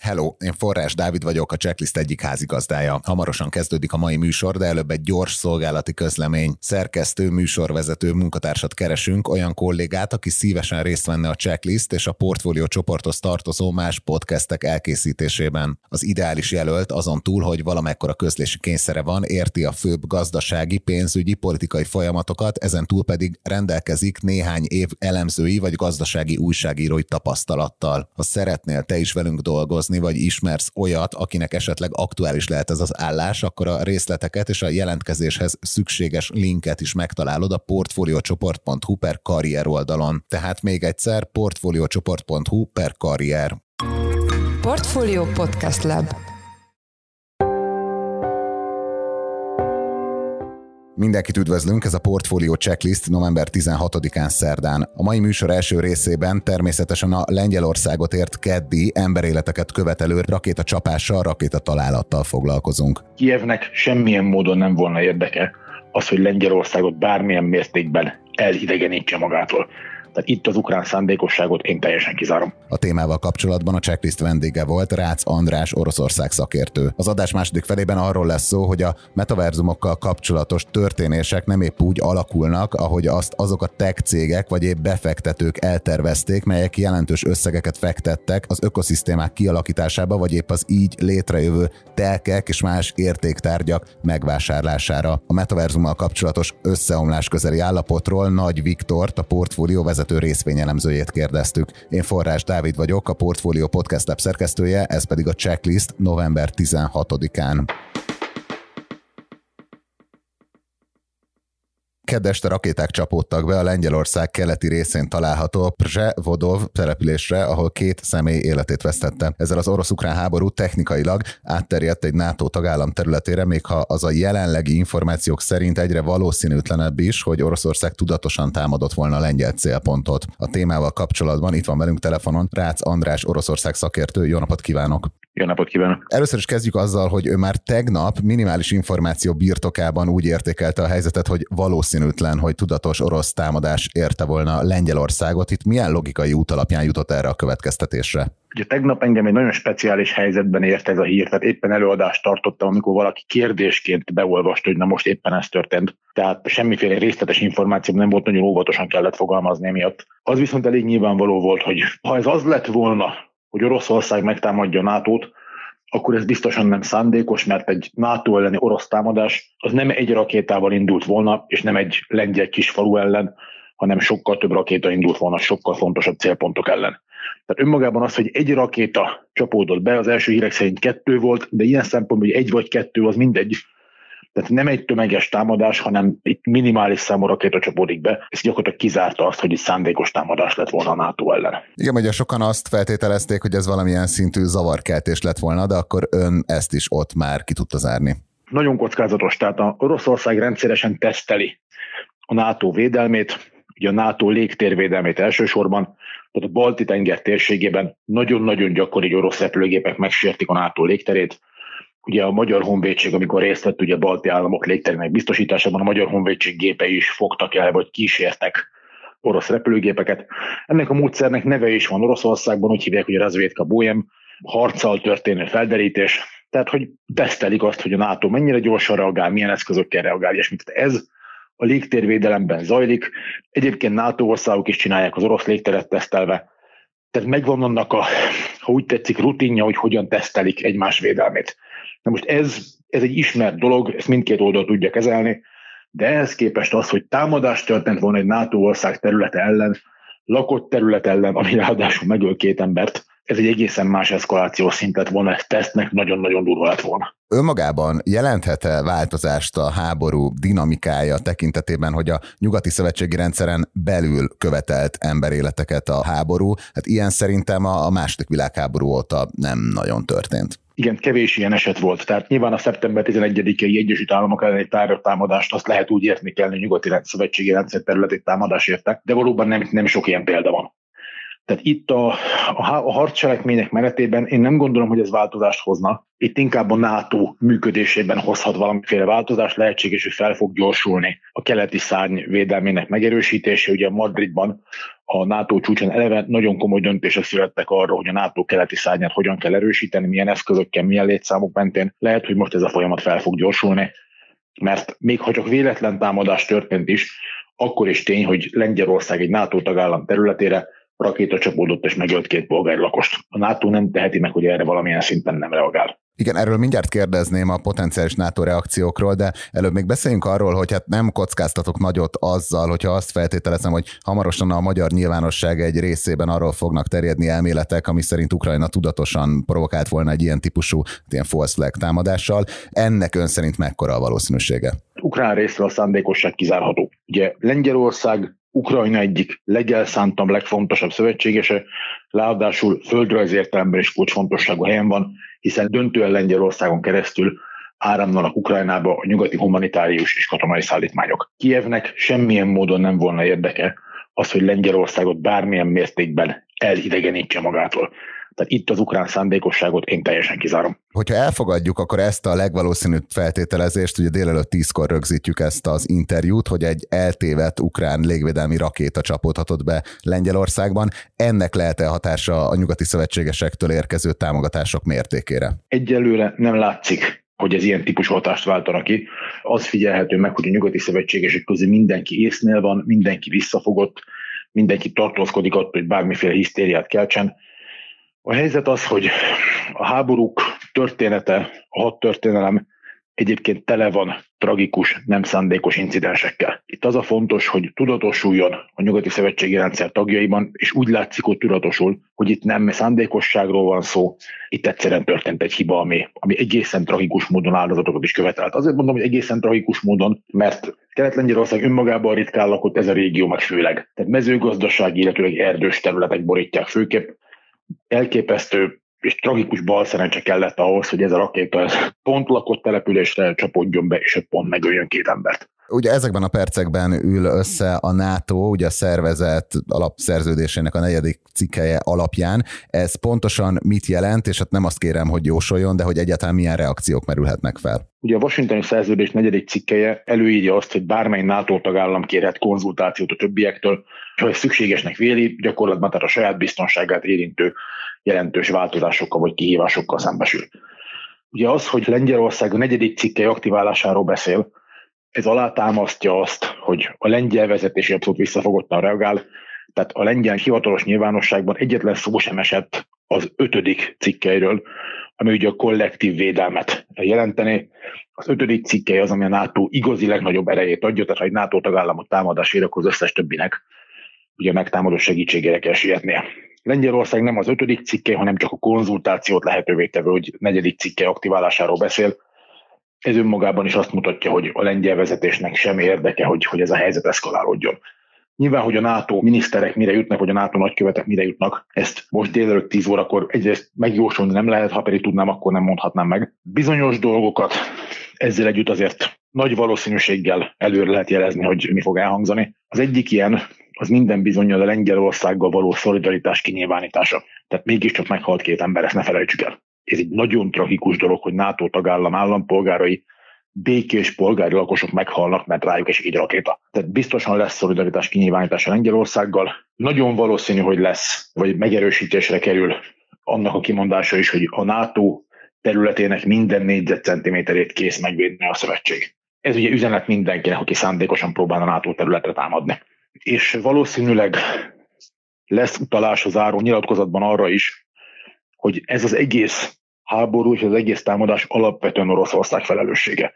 Hello, én Forrás Dávid vagyok, a Checklist egyik házigazdája. Hamarosan kezdődik a mai műsor, de előbb egy gyors szolgálati közlemény. Szerkesztő, műsorvezető munkatársat keresünk, olyan kollégát, aki szívesen részt venne a Checklist és a portfólió csoporthoz tartozó más podcastek elkészítésében. Az ideális jelölt azon túl, hogy valamekkora közlési kényszere van, érti a főbb gazdasági, pénzügyi, politikai folyamatokat, ezen túl pedig rendelkezik néhány év elemzői vagy gazdasági újságírói tapasztalattal. Ha szeretnél te is velünk dolgozni, dolgozni, vagy ismersz olyat, akinek esetleg aktuális lehet ez az állás, akkor a részleteket és a jelentkezéshez szükséges linket is megtalálod a portfoliocsoport.hu per karrier oldalon. Tehát még egyszer portfoliocsoport.hu per karrier. Portfolio Podcast Lab Mindenkit üdvözlünk, ez a Portfolio Checklist november 16-án szerdán. A mai műsor első részében természetesen a Lengyelországot ért keddi emberéleteket követelő rakéta csapással, rakéta találattal foglalkozunk. Kievnek semmilyen módon nem volna érdeke az, hogy Lengyelországot bármilyen mértékben elidegenítse magától. Tehát itt az ukrán szándékosságot én teljesen kizárom. A témával kapcsolatban a checklist vendége volt Rácz András, Oroszország szakértő. Az adás második felében arról lesz szó, hogy a metaverzumokkal kapcsolatos történések nem épp úgy alakulnak, ahogy azt azok a tech cégek vagy épp befektetők eltervezték, melyek jelentős összegeket fektettek az ökoszisztémák kialakításába, vagy épp az így létrejövő telkek és más értéktárgyak megvásárlására. A metaverzummal kapcsolatos összeomlás közeli állapotról Nagy Viktort, a portfólió vezető részvényelemzőjét kérdeztük. Én Forrás Dávid vagyok, a Portfolio Podcast Lab szerkesztője, ez pedig a checklist november 16-án. Kedd este rakéták csapódtak be a Lengyelország keleti részén található Przevodov településre, ahol két személy életét vesztette. Ezzel az orosz-ukrán háború technikailag átterjedt egy NATO tagállam területére, még ha az a jelenlegi információk szerint egyre valószínűtlenebb is, hogy Oroszország tudatosan támadott volna a lengyel célpontot. A témával kapcsolatban itt van velünk telefonon Rácz András Oroszország szakértő. Jó napot kívánok! Jó napot kívánok! Először is kezdjük azzal, hogy ő már tegnap minimális információ birtokában úgy értékelte a helyzetet, hogy valószínűtlen, hogy tudatos orosz támadás érte volna Lengyelországot. Itt milyen logikai út alapján jutott erre a következtetésre? Ugye tegnap engem egy nagyon speciális helyzetben ért ez a hír, tehát éppen előadást tartottam, amikor valaki kérdésként beolvast, hogy na most éppen ez történt. Tehát semmiféle részletes információ nem volt, nagyon óvatosan kellett fogalmazni emiatt. Az viszont elég nyilvánvaló volt, hogy ha ez az lett volna, hogy Oroszország megtámadja NATO-t, akkor ez biztosan nem szándékos, mert egy NATO elleni orosz támadás az nem egy rakétával indult volna, és nem egy lengyel kis falu ellen, hanem sokkal több rakéta indult volna sokkal fontosabb célpontok ellen. Tehát önmagában az, hogy egy rakéta csapódott be, az első hírek szerint kettő volt, de ilyen szempontból, hogy egy vagy kettő, az mindegy, tehát nem egy tömeges támadás, hanem itt minimális számú rakéta csapódik be. Ez gyakorlatilag kizárta azt, hogy itt szándékos támadás lett volna a NATO ellen. Igen, ugye sokan azt feltételezték, hogy ez valamilyen szintű zavarkeltés lett volna, de akkor ön ezt is ott már ki tudta zárni. Nagyon kockázatos, tehát a Oroszország rendszeresen teszteli a NATO védelmét, ugye a NATO légtérvédelmét elsősorban, tehát a Balti tenger térségében nagyon-nagyon gyakori, orosz repülőgépek megsértik a NATO légterét, ugye a Magyar Honvédség, amikor részt vett ugye a balti államok légterének biztosításában, a Magyar Honvédség gépei is fogtak el, vagy kísértek orosz repülőgépeket. Ennek a módszernek neve is van Oroszországban, úgy hívják, hogy Razvédka Bojem, harccal történő felderítés, tehát hogy tesztelik azt, hogy a NATO mennyire gyorsan reagál, milyen eszközökkel reagál, és mit ez a légtérvédelemben zajlik. Egyébként NATO országok is csinálják az orosz légteret tesztelve, tehát megvan annak a, ha úgy tetszik, rutinja, hogy hogyan tesztelik egymás védelmét. Na most ez, ez egy ismert dolog, ezt mindkét oldal tudja kezelni, de ehhez képest az, hogy támadást történt volna egy NATO ország területe ellen, lakott terület ellen, ami ráadásul megöl két embert, ez egy egészen más eszkalációs szintet volna, ez tesztnek nagyon-nagyon durva lett volna. Önmagában jelenthet-e változást a háború dinamikája tekintetében, hogy a nyugati szövetségi rendszeren belül követelt emberéleteket a háború? Hát ilyen szerintem a második világháború óta nem nagyon történt igen, kevés ilyen eset volt. Tehát nyilván a szeptember 11-i Egyesült Államok elleni támadást azt lehet úgy érteni kell, hogy nyugati szövetségi rendszer területét támadás érte, de valóban nem, nem sok ilyen példa van. Tehát itt a, a, a harccselekmények menetében én nem gondolom, hogy ez változást hozna. Itt inkább a NATO működésében hozhat valamiféle változást, lehetséges, hogy fel fog gyorsulni a keleti szárny védelmének megerősítése. Ugye Madridban a NATO csúcson eleve nagyon komoly döntések születtek arról, hogy a NATO keleti szárnyát hogyan kell erősíteni, milyen eszközökkel, milyen létszámok mentén. Lehet, hogy most ez a folyamat fel fog gyorsulni, mert még ha csak véletlen támadás történt is, akkor is tény, hogy Lengyelország egy NATO tagállam területére rakéta csapódott és megölt két polgári lakost. A NATO nem teheti meg, hogy erre valamilyen szinten nem reagál. Igen, erről mindjárt kérdezném a potenciális NATO reakciókról, de előbb még beszéljünk arról, hogy hát nem kockáztatok nagyot azzal, hogyha azt feltételezem, hogy hamarosan a magyar nyilvánosság egy részében arról fognak terjedni elméletek, ami szerint Ukrajna tudatosan provokált volna egy ilyen típusú, ilyen false flag támadással. Ennek ön szerint mekkora a valószínűsége? Ukrán részről a szándékosság kizárható. Ugye Lengyelország Ukrajna egyik legelszántabb, legfontosabb szövetségese, ráadásul földrajz értelemben is kulcsfontosságú helyen van, hiszen döntően Lengyelországon keresztül áramlanak Ukrajnába a nyugati humanitárius és katonai szállítmányok. Kievnek semmilyen módon nem volna érdeke az, hogy Lengyelországot bármilyen mértékben elidegenítse magától. Tehát itt az ukrán szándékosságot én teljesen kizárom. Hogyha elfogadjuk, akkor ezt a legvalószínűbb feltételezést, ugye délelőtt tízkor rögzítjük ezt az interjút, hogy egy eltévedt ukrán légvédelmi rakéta csapódhatott be Lengyelországban. Ennek lehet-e hatása a nyugati szövetségesektől érkező támogatások mértékére? Egyelőre nem látszik hogy ez ilyen típusú hatást váltanak ki. Az figyelhető meg, hogy a nyugati szövetségesek közül mindenki észnél van, mindenki visszafogott, mindenki tartózkodik attól, hogy bármiféle hisztériát keltsen. A helyzet az, hogy a háborúk története, a hat történelem egyébként tele van tragikus, nem szándékos incidensekkel. Itt az a fontos, hogy tudatosuljon a nyugati szövetségi rendszer tagjaiban, és úgy látszik, hogy tudatosul, hogy itt nem szándékosságról van szó, itt egyszerűen történt egy hiba, ami, ami egészen tragikus módon áldozatokat is követelt. Azért mondom, hogy egészen tragikus módon, mert Kelet-Lengyelország önmagában ritkán lakott ez a régió, meg főleg. Tehát mezőgazdasági, illetőleg erdős területek borítják főképp, elképesztő és tragikus balszerencse kellett ahhoz, hogy ez a rakéta pont lakott településre csapódjon be, és pont megöljön két embert. Ugye ezekben a percekben ül össze a NATO, ugye a szervezet alapszerződésének a negyedik cikkeje alapján. Ez pontosan mit jelent, és hát nem azt kérem, hogy jósoljon, de hogy egyáltalán milyen reakciók merülhetnek fel. Ugye a Washingtoni szerződés negyedik cikkeje előírja azt, hogy bármely NATO tagállam kérhet konzultációt a többiektől, ha ez szükségesnek véli, gyakorlatban tehát a saját biztonságát érintő jelentős változásokkal vagy kihívásokkal szembesül. Ugye az, hogy Lengyelország a negyedik cikkei aktiválásáról beszél, ez alátámasztja azt, hogy a lengyel vezetési abszolút visszafogottan reagál, tehát a lengyel hivatalos nyilvánosságban egyetlen szó sem esett az ötödik cikkeiről, ami ugye a kollektív védelmet jelenteni. Az ötödik cikkei az, ami a NATO igazi legnagyobb erejét adja, tehát ha egy NATO tagállamot támadás ér, akkor az összes többinek ugye megtámadó segítségére kell sietnie. Lengyelország nem az ötödik cikke, hanem csak a konzultációt lehetővé tevő, hogy negyedik cikke aktiválásáról beszél. Ez önmagában is azt mutatja, hogy a lengyel vezetésnek sem érdeke, hogy, hogy ez a helyzet eszkalálódjon. Nyilván, hogy a NATO miniszterek mire jutnak, vagy a NATO nagykövetek mire jutnak, ezt most délelőtt 10 órakor egyrészt megjósolni nem lehet, ha pedig tudnám, akkor nem mondhatnám meg. Bizonyos dolgokat ezzel együtt azért nagy valószínűséggel előre lehet jelezni, hogy mi fog elhangzani. Az egyik ilyen az minden bizony a Lengyelországgal való szolidaritás kinyilvánítása. Tehát mégiscsak meghalt két ember, ezt ne felejtsük el. Ez egy nagyon tragikus dolog, hogy NATO tagállam állampolgárai békés polgári lakosok meghalnak, mert rájuk esik egy rakéta. Tehát biztosan lesz szolidaritás kinyilvánítása Lengyelországgal. Nagyon valószínű, hogy lesz, vagy megerősítésre kerül annak a kimondása is, hogy a NATO területének minden négyzetcentiméterét kész megvédni a szövetség. Ez ugye üzenet mindenkinek, aki szándékosan próbál a NATO területre támadni és valószínűleg lesz utalás az záró nyilatkozatban arra is, hogy ez az egész háború és az egész támadás alapvetően Oroszország felelőssége.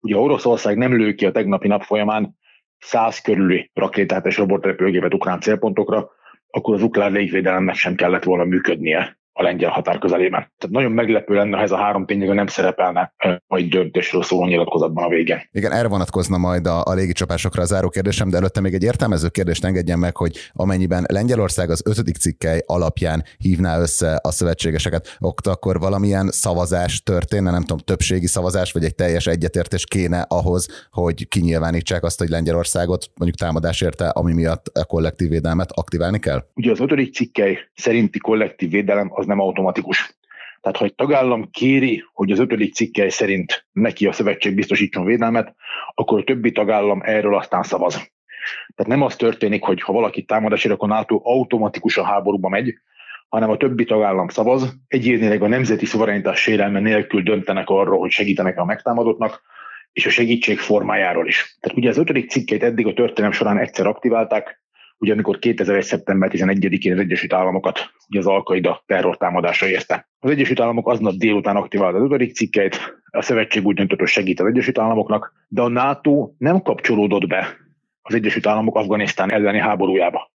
Ugye Oroszország nem lő ki a tegnapi nap folyamán száz körüli rakétát és robotrepülőgépet ukrán célpontokra, akkor az ukrán légvédelemnek sem kellett volna működnie a lengyel határ közelében. Tehát nagyon meglepő lenne, ha ez a három tényleg nem szerepelne majd döntésről szóló nyilatkozatban a végén. Igen, erre vonatkozna majd a, a légicsapásokra a záró kérdésem, de előtte még egy értelmező kérdést engedjen meg, hogy amennyiben Lengyelország az ötödik cikkely alapján hívná össze a szövetségeseket, ott akkor valamilyen szavazás történne, nem tudom, többségi szavazás, vagy egy teljes egyetértés kéne ahhoz, hogy kinyilvánítsák azt, hogy Lengyelországot mondjuk támadás érte, ami miatt a kollektív védelmet aktiválni kell? Ugye az ötödik cikkely szerinti kollektív védelem az nem automatikus. Tehát, ha egy tagállam kéri, hogy az ötödik cikkely szerint neki a szövetség biztosítson védelmet, akkor a többi tagállam erről aztán szavaz. Tehát nem az történik, hogy ha valaki támadás ér, akkor NATO automatikusan háborúba megy, hanem a többi tagállam szavaz, egyénileg a nemzeti szuverenitás sérelme nélkül döntenek arról, hogy segítenek a megtámadottnak, és a segítség formájáról is. Tehát ugye az ötödik cikkeit eddig a történelem során egyszer aktiválták, ugye amikor 2001. szeptember 11-én az Egyesült Államokat ugye az Alkaida terrortámadása érte. Az Egyesült Államok aznap délután aktiválta az ötödik cikkeit, a szövetség úgy döntött, hogy segít az Egyesült Államoknak, de a NATO nem kapcsolódott be az Egyesült Államok Afganisztán elleni háborújába.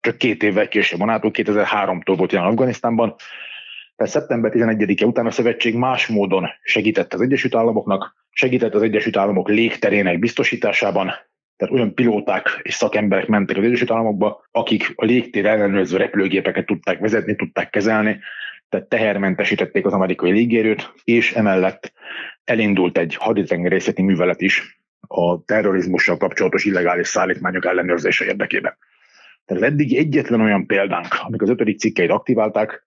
Csak két évvel később a NATO 2003-tól volt jelen Afganisztánban, tehát szeptember 11-e után a szövetség más módon segített az Egyesült Államoknak, segített az Egyesült Államok légterének biztosításában, tehát olyan pilóták és szakemberek mentek az Egyesült Államokba, akik a légtér ellenőrző repülőgépeket tudták vezetni, tudták kezelni, tehát tehermentesítették az amerikai légierőt, és emellett elindult egy haditengerészeti művelet is a terrorizmussal kapcsolatos illegális szállítmányok ellenőrzése érdekében. Tehát az eddig egyetlen olyan példánk, amikor az ötödik cikkeit aktiválták,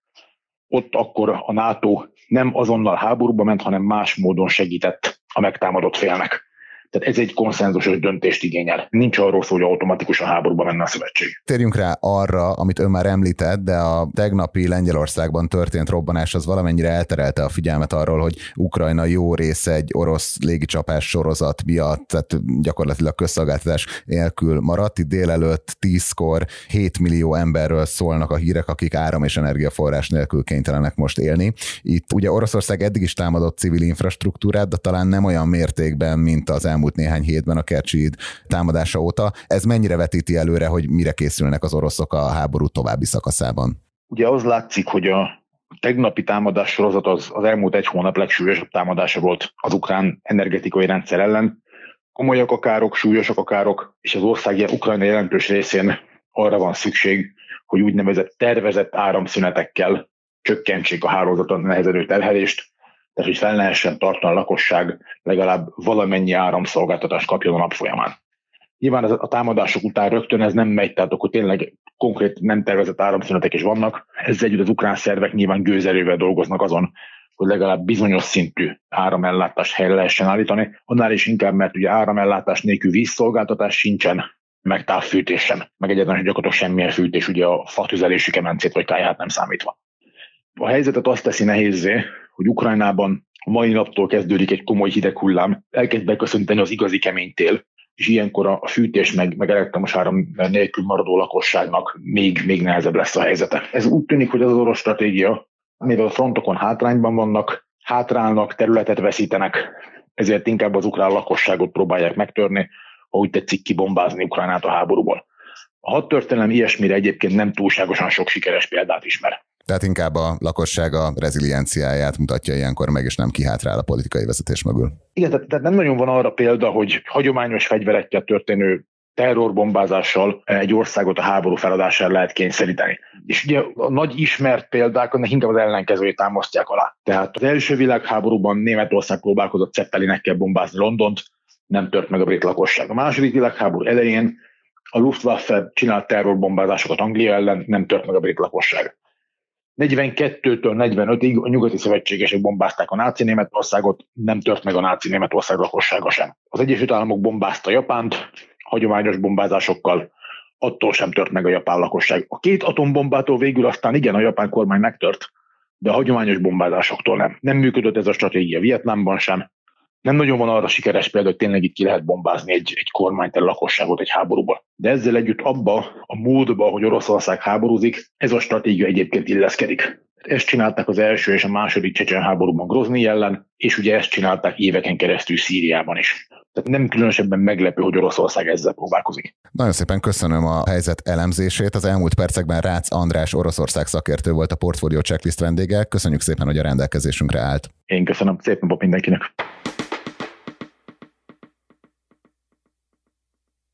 ott akkor a NATO nem azonnal háborúba ment, hanem más módon segített a megtámadott félnek. Tehát ez egy konszenzusos döntést igényel. Nincs arról szó, hogy automatikusan háborúba menne a szövetség. Térjünk rá arra, amit ön már említett, de a tegnapi Lengyelországban történt robbanás az valamennyire elterelte a figyelmet arról, hogy Ukrajna jó része egy orosz légicsapás sorozat miatt, tehát gyakorlatilag közszolgáltatás nélkül maradt. Itt délelőtt 10-kor 7 millió emberről szólnak a hírek, akik áram és energiaforrás nélkül kénytelenek most élni. Itt ugye Oroszország eddig is támadott civil infrastruktúrát, de talán nem olyan mértékben, mint az elmúlt néhány hétben a Kercsid támadása óta. Ez mennyire vetíti előre, hogy mire készülnek az oroszok a háború további szakaszában? Ugye az látszik, hogy a tegnapi támadás sorozat az, az elmúlt egy hónap legsúlyosabb támadása volt az ukrán energetikai rendszer ellen. Komolyak a súlyosak a és az ország Ukrajna jelentős részén arra van szükség, hogy úgynevezett tervezett áramszünetekkel csökkentsék a hálózaton nehezedő terhelést, tehát hogy fel lehessen tartani a lakosság legalább valamennyi áramszolgáltatást kapjon a nap folyamán. Nyilván a támadások után rögtön ez nem megy, tehát akkor tényleg konkrét nem tervezett áramszünetek is vannak. Ezzel együtt az ukrán szervek nyilván gőzerővel dolgoznak azon, hogy legalább bizonyos szintű áramellátást helyre lehessen állítani. Annál is inkább, mert ugye áramellátás nélkül vízszolgáltatás sincsen, meg távfűtés sem, meg egyáltalán gyakorlatilag semmilyen fűtés, ugye a fatüzelésű kemencét vagy káját nem számítva. A helyzetet azt teszi nehézé, hogy Ukrajnában a mai naptól kezdődik egy komoly hideg hullám, elkezd beköszönteni az igazi kemény tél, és ilyenkor a fűtés meg, meg elektromos áram nélkül maradó lakosságnak még, még nehezebb lesz a helyzete. Ez úgy tűnik, hogy az, az orosz stratégia, mivel a frontokon hátrányban vannak, hátrálnak, területet veszítenek, ezért inkább az ukrán lakosságot próbálják megtörni, ahogy tetszik kibombázni Ukránát a háborúból. A hadtörténelem ilyesmire egyébként nem túlságosan sok sikeres példát ismer. Tehát inkább a lakosság a rezilienciáját mutatja ilyenkor meg, és nem kihátrál a politikai vezetés mögül. Igen, tehát, nem nagyon van arra példa, hogy hagyományos fegyverekkel történő terrorbombázással egy országot a háború feladására lehet kényszeríteni. És ugye a nagy ismert példák annak inkább az ellenkezőjét támasztják alá. Tehát az első világháborúban Németország próbálkozott Zeppelinekkel bombázni Londont, nem tört meg a brit lakosság. A második világháború elején a Luftwaffe csinált terrorbombázásokat Anglia ellen, nem tört meg a brit lakosság. 42-től 45-ig a nyugati szövetségesek bombázták a náci Németországot, nem tört meg a náci Németország lakossága sem. Az Egyesült Államok bombázta Japánt, hagyományos bombázásokkal, attól sem tört meg a japán lakosság. A két atombombától végül aztán igen, a japán kormány megtört, de a hagyományos bombázásoktól nem. Nem működött ez a stratégia Vietnámban sem, nem nagyon van arra sikeres példa, hogy tényleg itt ki lehet bombázni egy, egy kormányt, egy lakosságot egy háborúba. De ezzel együtt abba a módba, hogy Oroszország háborúzik, ez a stratégia egyébként illeszkedik. Ezt csinálták az első és a második csecsen háborúban Grozni ellen, és ugye ezt csinálták éveken keresztül Szíriában is. Tehát nem különösebben meglepő, hogy Oroszország ezzel próbálkozik. Nagyon szépen köszönöm a helyzet elemzését. Az elmúlt percekben Rácz András Oroszország szakértő volt a Portfolio Checklist vendége. Köszönjük szépen, hogy a rendelkezésünkre állt. Én köszönöm, szép napot mindenkinek.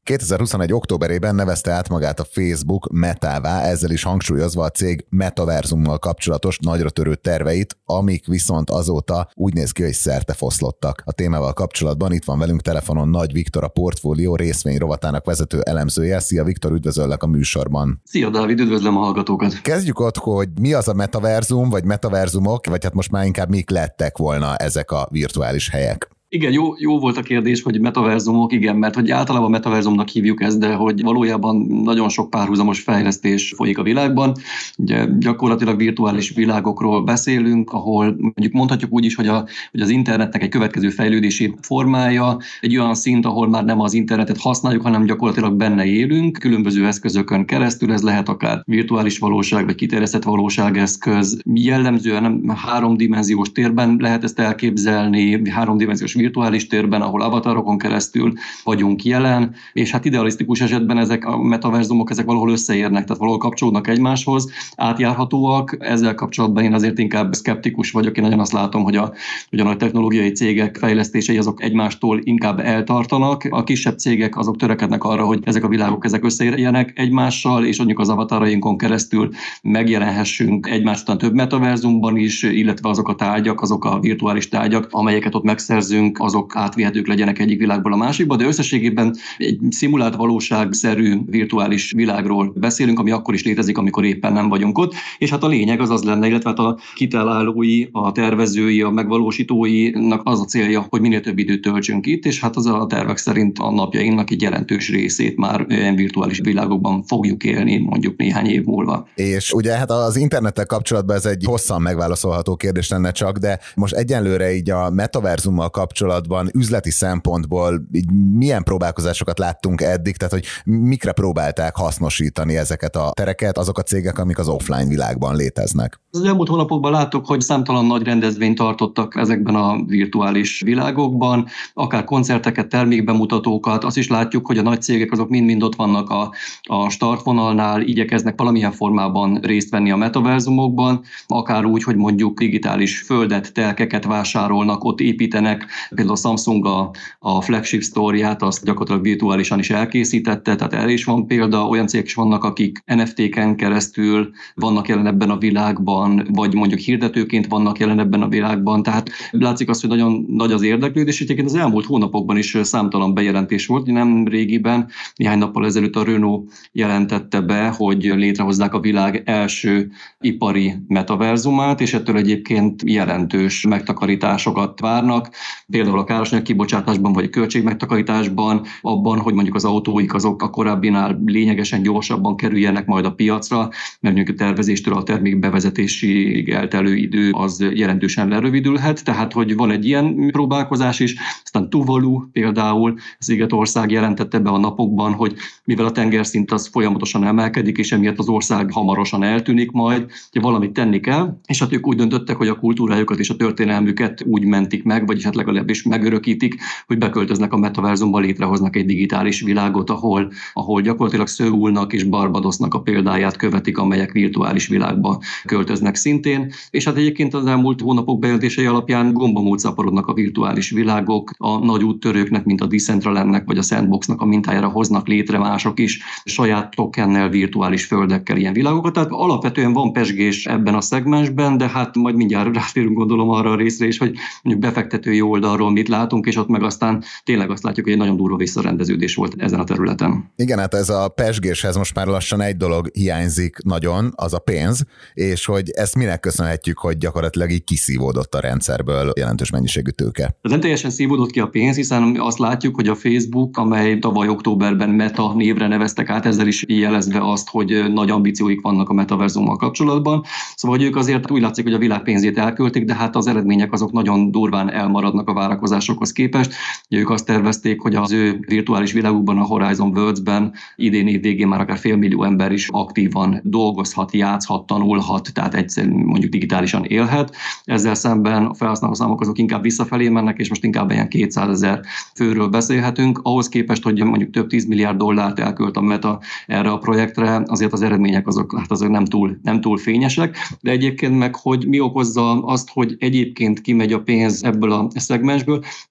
2021. októberében nevezte át magát a Facebook metává, ezzel is hangsúlyozva a cég metaverzummal kapcsolatos nagyra törő terveit, amik viszont azóta úgy néz ki, hogy szerte foszlottak. A témával kapcsolatban itt van velünk telefonon Nagy Viktor, a portfólió részvény rovatának vezető elemzője. Szia Viktor, üdvözöllek a műsorban. Szia Dávid, üdvözlöm a hallgatókat. Kezdjük ott, hogy mi az a metaverzum, vagy metaverzumok, vagy hát most már inkább mik lettek volna ezek a virtuális helyek? Igen, jó, jó volt a kérdés, hogy metaverzumok, igen, mert hogy általában metaverzumnak hívjuk ezt, de hogy valójában nagyon sok párhuzamos fejlesztés folyik a világban. Ugye gyakorlatilag virtuális világokról beszélünk, ahol mondjuk mondhatjuk úgy is, hogy, a, hogy az internetnek egy következő fejlődési formája egy olyan szint, ahol már nem az internetet használjuk, hanem gyakorlatilag benne élünk, különböző eszközökön keresztül, ez lehet akár virtuális valóság, vagy kiterjesztett valóságeszköz. Jellemzően nem háromdimenziós térben lehet ezt elképzelni, háromdimenziós virtuális térben, ahol avatarokon keresztül vagyunk jelen, és hát idealisztikus esetben ezek a metaverzumok ezek valahol összeérnek, tehát valahol kapcsolódnak egymáshoz, átjárhatóak. Ezzel kapcsolatban én azért inkább szkeptikus vagyok, én nagyon azt látom, hogy a, hogy a nagy technológiai cégek fejlesztései azok egymástól inkább eltartanak, a kisebb cégek azok törekednek arra, hogy ezek a világok ezek összeérjenek egymással, és mondjuk az avatarainkon keresztül megjelenhessünk egymás után több metaverzumban is, illetve azok a tárgyak, azok a virtuális tárgyak, amelyeket ott megszerzünk, azok átvihetők legyenek egyik világból a másikba, de összességében egy szimulált valóságszerű virtuális világról beszélünk, ami akkor is létezik, amikor éppen nem vagyunk ott. És hát a lényeg az az lenne, illetve hát a kitalálói, a tervezői, a megvalósítóinak az a célja, hogy minél több időt töltsünk itt, és hát az a tervek szerint a napjainknak egy jelentős részét már ilyen virtuális világokban fogjuk élni mondjuk néhány év múlva. És ugye hát az internettel kapcsolatban ez egy hosszan megválaszolható kérdés lenne csak, de most egyenlőre így a metaverzummal kapcsolatban kapcsolatban üzleti szempontból így milyen próbálkozásokat láttunk eddig, tehát hogy mikre próbálták hasznosítani ezeket a tereket azok a cégek, amik az offline világban léteznek? Az elmúlt hónapokban láttuk, hogy számtalan nagy rendezvényt tartottak ezekben a virtuális világokban, akár koncerteket, termékbemutatókat, azt is látjuk, hogy a nagy cégek azok mind-mind ott vannak a, a startvonalnál, igyekeznek valamilyen formában részt venni a metaverzumokban, akár úgy, hogy mondjuk digitális földet, telkeket vásárolnak, ott építenek Például a Samsung a, a flagship sztóriát azt gyakorlatilag virtuálisan is elkészítette, tehát erre is van példa, olyan cégek is vannak, akik NFT-ken keresztül vannak jelen ebben a világban, vagy mondjuk hirdetőként vannak jelen ebben a világban, tehát látszik az, hogy nagyon nagy az érdeklődés, és egyébként az elmúlt hónapokban is számtalan bejelentés volt, nem régiben, néhány nappal ezelőtt a Renault jelentette be, hogy létrehozzák a világ első ipari metaverzumát, és ettől egyébként jelentős megtakarításokat várnak például a károsanyag kibocsátásban vagy a költségmegtakarításban, abban, hogy mondjuk az autóik azok a korábbinál lényegesen gyorsabban kerüljenek majd a piacra, mert mondjuk a tervezéstől a termék bevezetésig eltelő idő az jelentősen lerövidülhet, tehát hogy van egy ilyen próbálkozás is, aztán Tuvalu például, Szigetország jelentette be a napokban, hogy mivel a tengerszint az folyamatosan emelkedik, és emiatt az ország hamarosan eltűnik majd, hogy valamit tenni kell, és hát ők úgy döntöttek, hogy a kultúrájukat és a történelmüket úgy mentik meg, vagyis hát legalább legalábbis megörökítik, hogy beköltöznek a metaverzumba, létrehoznak egy digitális világot, ahol, ahol gyakorlatilag Szöulnak és Barbadosnak a példáját követik, amelyek virtuális világba költöznek szintén. És hát egyébként az elmúlt hónapok bejelentései alapján gombamód szaporodnak a virtuális világok, a nagy úttörőknek, mint a Decentralandnek vagy a Sandboxnak a mintájára hoznak létre mások is saját tokennel, virtuális földekkel ilyen világokat. Tehát alapvetően van pesgés ebben a szegmensben, de hát majd mindjárt rátérünk gondolom arra a részre is, hogy mondjuk befektetői oldal oldalról mit látunk, és ott meg aztán tényleg azt látjuk, hogy egy nagyon durva visszarendeződés volt ezen a területen. Igen, hát ez a pesgéshez most már lassan egy dolog hiányzik nagyon, az a pénz, és hogy ezt minek köszönhetjük, hogy gyakorlatilag így kiszívódott a rendszerből jelentős mennyiségű tőke. Nem teljesen szívódott ki a pénz, hiszen azt látjuk, hogy a Facebook, amely tavaly októberben Meta névre neveztek át, ezzel is jelezve azt, hogy nagy ambícióik vannak a metaverzummal kapcsolatban. Szóval hogy ők azért úgy látszik, hogy a világ pénzét elköltik, de hát az eredmények azok nagyon durván elmaradnak a várakozásokhoz képest. Ugye ők azt tervezték, hogy az ő virtuális világukban, a Horizon Worlds-ben idén év végén már akár félmillió ember is aktívan dolgozhat, játszhat, tanulhat, tehát egyszer mondjuk digitálisan élhet. Ezzel szemben a felhasználószámok azok inkább visszafelé mennek, és most inkább ilyen 200 ezer főről beszélhetünk. Ahhoz képest, hogy mondjuk több 10 milliárd dollárt elkölt a Meta erre a projektre, azért az eredmények azok, hát azok nem túl, nem túl fényesek, de egyébként meg, hogy mi okozza azt, hogy egyébként kimegy a pénz ebből a szegmensből,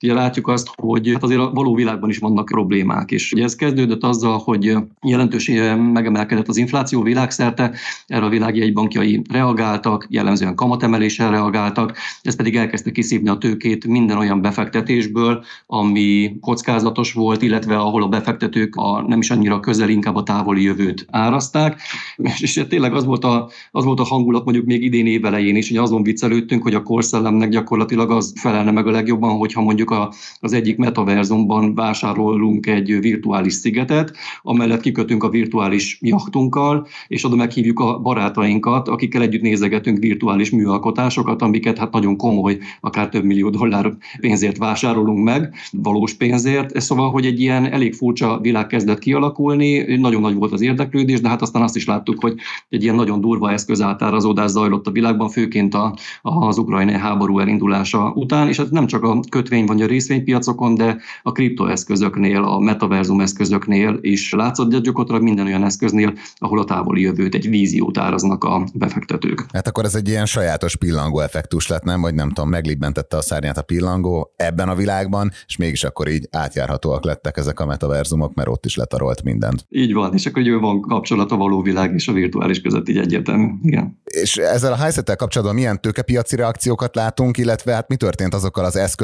ugye látjuk azt, hogy hát azért a való világban is vannak problémák, és ugye ez kezdődött azzal, hogy jelentős megemelkedett az infláció világszerte, erre a világ jegybankjai reagáltak, jellemzően kamatemeléssel reagáltak, ez pedig elkezdte kiszívni a tőkét minden olyan befektetésből, ami kockázatos volt, illetve ahol a befektetők a nem is annyira közel, inkább a távoli jövőt árazták. És, és tényleg az volt, a, az volt a hangulat mondjuk még idén évelején is, hogy azon viccelődtünk, hogy a korszellemnek gyakorlatilag az felelne meg a legjobban, hogyha mondjuk a, az egyik metaverzumban vásárolunk egy virtuális szigetet, amellett kikötünk a virtuális jachtunkkal, és oda meghívjuk a barátainkat, akikkel együtt nézegetünk virtuális műalkotásokat, amiket hát nagyon komoly, akár több millió dollár pénzért vásárolunk meg, valós pénzért. Szóval, hogy egy ilyen elég furcsa világ kezdett kialakulni, nagyon nagy volt az érdeklődés, de hát aztán azt is láttuk, hogy egy ilyen nagyon durva eszközátárazódás zajlott a világban, főként a, az ukrajnai háború elindulása után, és ez nem csak a kötvény vagy a részvénypiacokon, de a kriptoeszközöknél, a metaverzum eszközöknél is látszott, de gyakorlatilag minden olyan eszköznél, ahol a távoli jövőt, egy víziót áraznak a befektetők. Hát akkor ez egy ilyen sajátos pillangó effektus lett, nem? Vagy nem tudom, meglibbentette a szárnyát a pillangó ebben a világban, és mégis akkor így átjárhatóak lettek ezek a metaverzumok, mert ott is letarolt mindent. Így van, és akkor ugye van kapcsolat a való világ és a virtuális között így egyértelmű. Igen. És ezzel a helyzettel kapcsolatban milyen tőkepiaci reakciókat látunk, illetve hát mi történt azokkal az eszközökkel,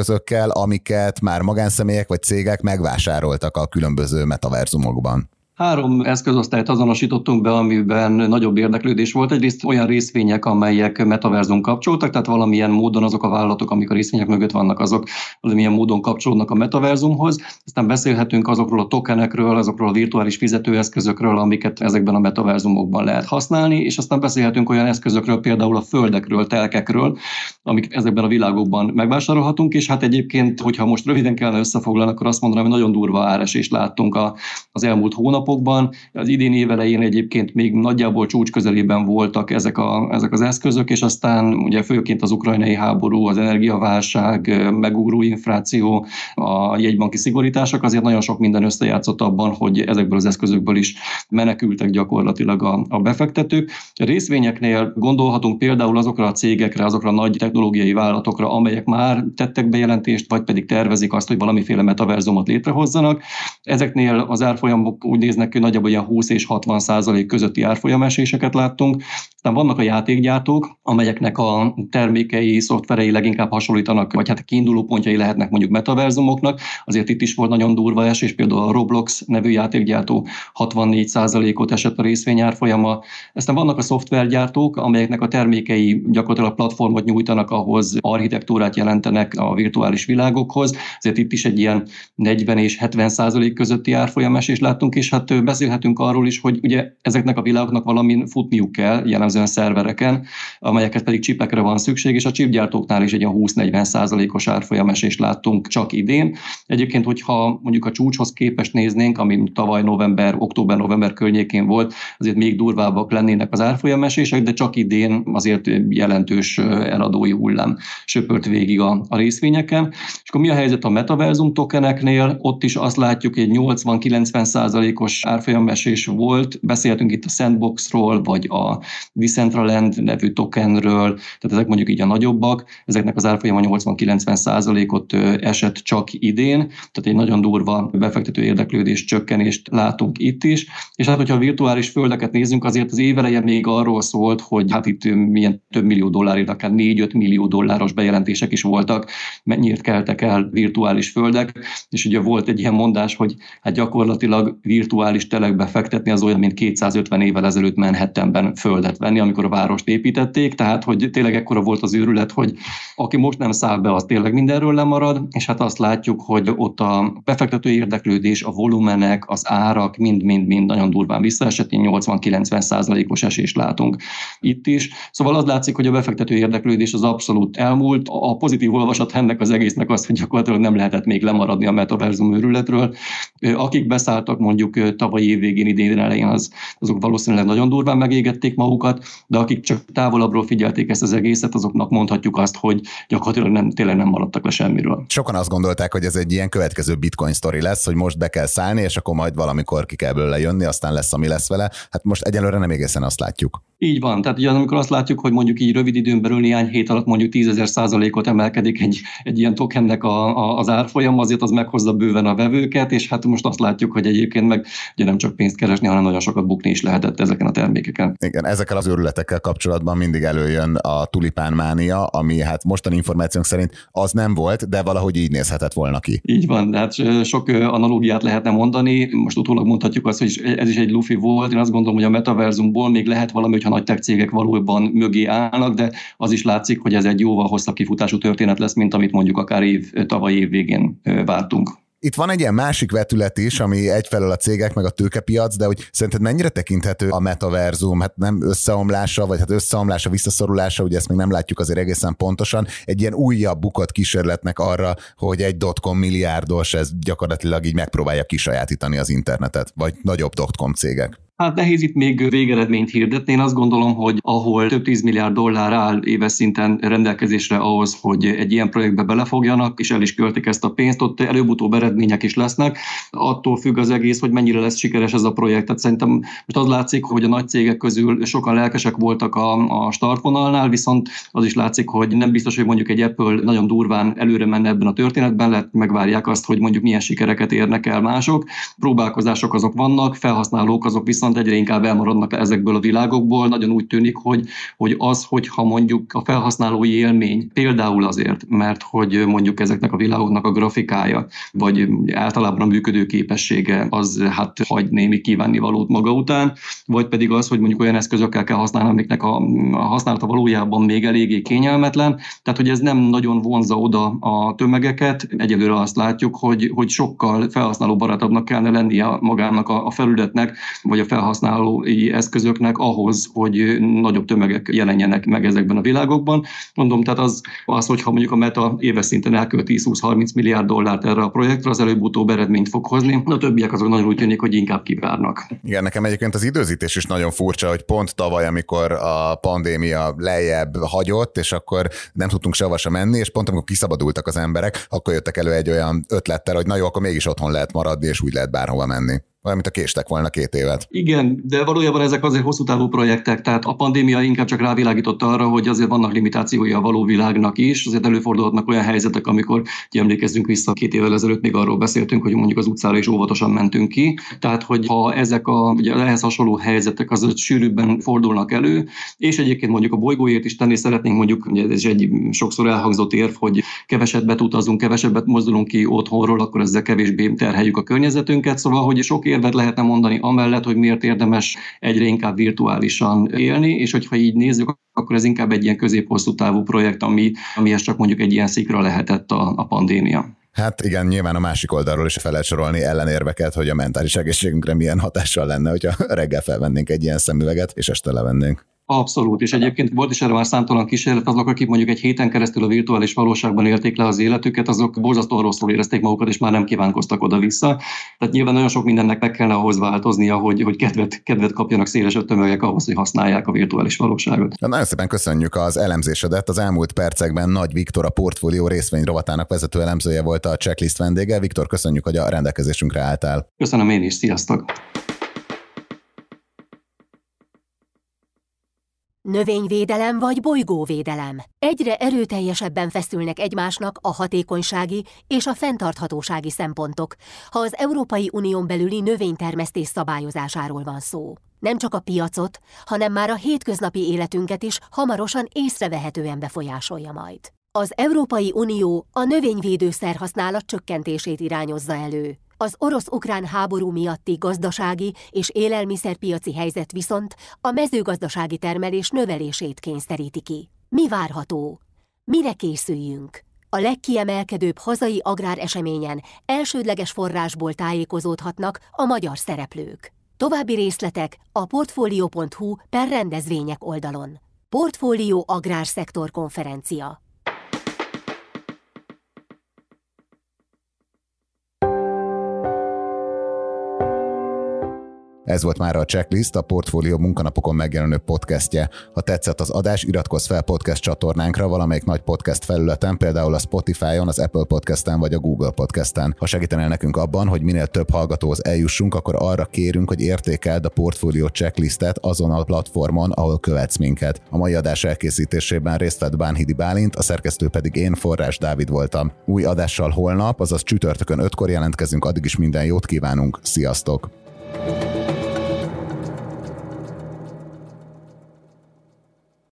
amiket már magánszemélyek vagy cégek megvásároltak a különböző metaverzumokban? Három eszközosztályt azonosítottunk be, amiben nagyobb érdeklődés volt. Egyrészt olyan részvények, amelyek metaverzum kapcsoltak, tehát valamilyen módon azok a vállalatok, amik a részvények mögött vannak, azok valamilyen módon kapcsolódnak a metaverzumhoz. Aztán beszélhetünk azokról a tokenekről, azokról a virtuális fizetőeszközökről, amiket ezekben a metaverzumokban lehet használni, és aztán beszélhetünk olyan eszközökről, például a földekről, telkekről, amik ezekben a világokban megvásárolhatunk, és hát egyébként, hogyha most röviden kellene összefoglalni, akkor azt mondanám, hogy nagyon durva áresést láttunk az elmúlt hónapokban, hónapokban. Az idén évelején egyébként még nagyjából csúcs közelében voltak ezek, a, ezek az eszközök, és aztán ugye főként az ukrajnai háború, az energiaválság, megugró infláció, a jegybanki szigorítások azért nagyon sok minden összejátszott abban, hogy ezekből az eszközökből is menekültek gyakorlatilag a, a befektetők. A részvényeknél gondolhatunk például azokra a cégekre, azokra a nagy technológiai vállalatokra, amelyek már tettek bejelentést, vagy pedig tervezik azt, hogy valamiféle metaverzumot létrehozzanak. Ezeknél az árfolyamok úgy néznek ki, nagyjából ilyen 20 és 60 százalék közötti árfolyameséseket láttunk. Aztán vannak a játékgyártók, amelyeknek a termékei, szoftverei leginkább hasonlítanak, vagy hát kiinduló pontjai lehetnek mondjuk metaverzumoknak. Azért itt is volt nagyon durva esés, például a Roblox nevű játékgyártó 64 százalékot esett a részvényárfolyama. Aztán vannak a szoftvergyártók, amelyeknek a termékei gyakorlatilag platformot nyújtanak, ahhoz architektúrát jelentenek a virtuális világokhoz. Ezért itt is egy ilyen 40 és 70 százalék közötti árfolyamesés láttunk, és hát beszélhetünk arról is, hogy ugye ezeknek a világoknak valamin futniuk kell, jellemzően szervereken, amelyeket pedig csipekre van szükség, és a chipgyártóknál is egy olyan 20-40 százalékos árfolyamesést láttunk csak idén. Egyébként, hogyha mondjuk a csúcshoz képest néznénk, ami tavaly november, október-november környékén volt, azért még durvábbak lennének az árfolyamesések, de csak idén azért jelentős eladói hullám söpört végig a, a részvényeken. És akkor mi a helyzet a metaverzum tokeneknél? Ott is azt látjuk, hogy 80-90 százalékos árfolyamesés volt. Beszéltünk itt a Sandboxról, vagy a Decentraland nevű tokenről, tehát ezek mondjuk így a nagyobbak, ezeknek az árfolyama 80-90 százalékot esett csak idén, tehát egy nagyon durva befektető érdeklődés csökkenést látunk itt is, és hát hogyha a virtuális földeket nézzünk, azért az éveleje még arról szólt, hogy hát itt milyen több millió dollárért, akár 4-5 millió dolláros bejelentések is voltak, mennyit keltek el virtuális földek, és ugye volt egy ilyen mondás, hogy hát gyakorlatilag virtuális virtuális telekbe fektetni, az olyan, mint 250 évvel ezelőtt Manhattanben földet venni, amikor a várost építették, tehát hogy tényleg ekkora volt az őrület, hogy aki most nem száll be, az tényleg mindenről lemarad, és hát azt látjuk, hogy ott a befektető érdeklődés, a volumenek, az árak mind-mind-mind nagyon durván visszaesett, 80-90 százalékos esést látunk itt is. Szóval az látszik, hogy a befektető érdeklődés az abszolút elmúlt. A pozitív olvasat ennek az egésznek az, hogy gyakorlatilag nem lehetett még lemaradni a metaverzum őrületről. Akik beszálltak mondjuk tavalyi év végén, idén elején, az, azok valószínűleg nagyon durván megégették magukat, de akik csak távolabbról figyelték ezt az egészet, azoknak mondhatjuk azt, hogy gyakorlatilag nem, tényleg nem maradtak le semmiről. Sokan azt gondolták, hogy ez egy ilyen következő bitcoin sztori lesz, hogy most be kell szállni, és akkor majd valamikor ki kell belőle jönni, aztán lesz, ami lesz vele. Hát most egyelőre nem egészen azt látjuk. Így van. Tehát ugye amikor azt látjuk, hogy mondjuk így rövid időn belül néhány hét alatt mondjuk 10 százalékot emelkedik egy, egy ilyen tokennek a, a, az árfolyam, azért az meghozza bőven a vevőket, és hát most azt látjuk, hogy egyébként meg ugye nem csak pénzt keresni, hanem nagyon sokat bukni is lehetett ezeken a termékeken. Igen, ezekkel az őrületekkel kapcsolatban mindig előjön a tulipánmánia, ami hát mostani információnk szerint az nem volt, de valahogy így nézhetett volna ki. Így van, hát sok analógiát lehetne mondani. Most utólag mondhatjuk azt, hogy ez is egy lufi volt. Én azt gondolom, hogy a metaverzumból még lehet valami, hogyha nagy tech cégek valóban mögé állnak, de az is látszik, hogy ez egy jóval hosszabb kifutású történet lesz, mint amit mondjuk akár év, tavaly év végén vártunk. Itt van egy ilyen másik vetület is, ami egyfelől a cégek, meg a tőkepiac, de hogy szerinted mennyire tekinthető a metaverzum, hát nem összeomlása, vagy hát összeomlása, visszaszorulása, ugye ezt még nem látjuk azért egészen pontosan, egy ilyen újabb bukott kísérletnek arra, hogy egy dotcom milliárdos, ez gyakorlatilag így megpróbálja kisajátítani az internetet, vagy nagyobb dotcom cégek. Hát nehéz itt még végeredményt hirdetni. Én azt gondolom, hogy ahol több tíz milliárd dollár áll éves szinten rendelkezésre ahhoz, hogy egy ilyen projektbe belefogjanak, és el is költik ezt a pénzt, ott előbb-utóbb eredmények is lesznek. Attól függ az egész, hogy mennyire lesz sikeres ez a projekt. Tehát szerintem most az látszik, hogy a nagy cégek közül sokan lelkesek voltak a, a startvonalnál, viszont az is látszik, hogy nem biztos, hogy mondjuk egy Apple nagyon durván előre menne ebben a történetben, lehet megvárják azt, hogy mondjuk milyen sikereket érnek el mások. Próbálkozások azok vannak, felhasználók azok viszont viszont egyre inkább elmaradnak ezekből a világokból. Nagyon úgy tűnik, hogy, hogy az, hogyha mondjuk a felhasználói élmény, például azért, mert hogy mondjuk ezeknek a világoknak a grafikája, vagy általában a működő képessége, az hát hagy némi kívánni valót maga után, vagy pedig az, hogy mondjuk olyan eszközökkel kell használni, amiknek a, a használata valójában még eléggé kényelmetlen. Tehát, hogy ez nem nagyon vonza oda a tömegeket. Egyelőre azt látjuk, hogy, hogy sokkal felhasználó barátabbnak kellene lennie magának a, a felületnek, vagy a felhasználói eszközöknek ahhoz, hogy nagyobb tömegek jelenjenek meg ezekben a világokban. Mondom, tehát az, az hogyha mondjuk a Meta éves szinten elkölt 10-20-30 milliárd dollárt erre a projektre, az előbb-utóbb eredményt fog hozni, a többiek azok nagyon úgy tűnik, hogy inkább kivárnak. Igen, nekem egyébként az időzítés is nagyon furcsa, hogy pont tavaly, amikor a pandémia lejjebb hagyott, és akkor nem tudtunk sehova sem menni, és pont amikor kiszabadultak az emberek, akkor jöttek elő egy olyan ötlettel, hogy na jó, akkor mégis otthon lehet maradni, és úgy lehet bárhova menni olyan, mint a késtek volna két évet. Igen, de valójában ezek azért hosszú távú projektek, tehát a pandémia inkább csak rávilágított arra, hogy azért vannak limitációi a való világnak is, azért előfordulhatnak olyan helyzetek, amikor emlékezzünk vissza két évvel ezelőtt, még arról beszéltünk, hogy mondjuk az utcára is óvatosan mentünk ki, tehát hogy ha ezek a ugye ehhez hasonló helyzetek az sűrűbben fordulnak elő, és egyébként mondjuk a bolygóért is tenni szeretnénk, mondjuk ugye ez egy sokszor elhangzott érv, hogy kevesebbet utazunk, kevesebbet mozdulunk ki otthonról, akkor ezzel kevésbé terheljük a környezetünket, szóval hogy sok érvet lehetne mondani amellett, hogy miért érdemes egyre inkább virtuálisan élni, és hogyha így nézzük, akkor ez inkább egy ilyen középhosszú távú projekt, ami, amihez csak mondjuk egy ilyen szikra lehetett a, a pandémia. Hát igen, nyilván a másik oldalról is fel lehet sorolni ellenérveket, hogy a mentális egészségünkre milyen hatással lenne, hogyha reggel felvennénk egy ilyen szemüveget, és este levennénk. Abszolút, és egyébként volt is erre már számtalan kísérlet, azok, akik mondjuk egy héten keresztül a virtuális valóságban élték le az életüket, azok borzasztóan rosszul érezték magukat, és már nem kívánkoztak oda-vissza. Tehát nyilván nagyon sok mindennek meg kellene ahhoz változnia, hogy, hogy kedvet, kedvet kapjanak szélesebb tömegek ahhoz, hogy használják a virtuális valóságot. Na, nagyon szépen köszönjük az elemzésedet. Az elmúlt percekben Nagy Viktor, a portfólió részvény rovatának vezető elemzője volt a checklist vendége. Viktor, köszönjük, hogy a rendelkezésünkre álltál. Köszönöm én is, sziasztok! Növényvédelem vagy bolygóvédelem. Egyre erőteljesebben feszülnek egymásnak a hatékonysági és a fenntarthatósági szempontok, ha az Európai Unión belüli növénytermesztés szabályozásáról van szó. Nem csak a piacot, hanem már a hétköznapi életünket is hamarosan észrevehetően befolyásolja majd. Az Európai Unió a növényvédőszer használat csökkentését irányozza elő, Az orosz-ukrán háború miatti gazdasági és élelmiszerpiaci helyzet viszont a mezőgazdasági termelés növelését kényszeríti ki. Mi várható? Mire készüljünk? A legkiemelkedőbb hazai agráreseményen elsődleges forrásból tájékozódhatnak a magyar szereplők. További részletek a portfolio.hu per rendezvények oldalon. Portfólió Agrárszektor Konferencia Ez volt már a Checklist, a Portfólió munkanapokon megjelenő podcastje. Ha tetszett az adás, iratkozz fel podcast csatornánkra valamelyik nagy podcast felületen, például a Spotify-on, az Apple Podcast-en vagy a Google Podcast-en. Ha segítenél nekünk abban, hogy minél több hallgatóhoz eljussunk, akkor arra kérünk, hogy értékeld a Portfólió Checklistet azon a platformon, ahol követsz minket. A mai adás elkészítésében részt vett Bánhidi Bálint, a szerkesztő pedig én, Forrás Dávid voltam. Új adással holnap, azaz csütörtökön 5-kor jelentkezünk, addig is minden jót kívánunk. Sziasztok!